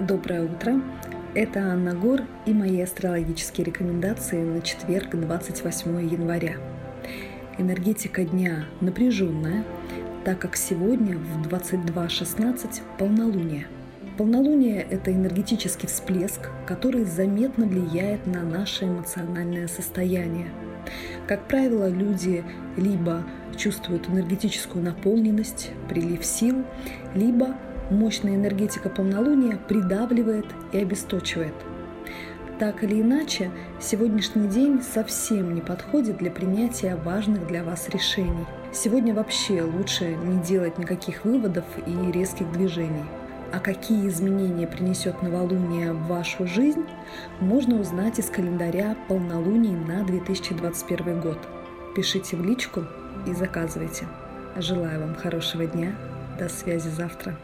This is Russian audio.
Доброе утро! Это Анна Гор и мои астрологические рекомендации на четверг, 28 января. Энергетика дня напряженная, так как сегодня в 22.16 полнолуние. Полнолуние – это энергетический всплеск, который заметно влияет на наше эмоциональное состояние. Как правило, люди либо чувствуют энергетическую наполненность, прилив сил, либо мощная энергетика полнолуния придавливает и обесточивает. Так или иначе, сегодняшний день совсем не подходит для принятия важных для вас решений. Сегодня вообще лучше не делать никаких выводов и резких движений. А какие изменения принесет новолуние в вашу жизнь, можно узнать из календаря полнолуний на 2021 год. Пишите в личку и заказывайте. Желаю вам хорошего дня. До связи завтра.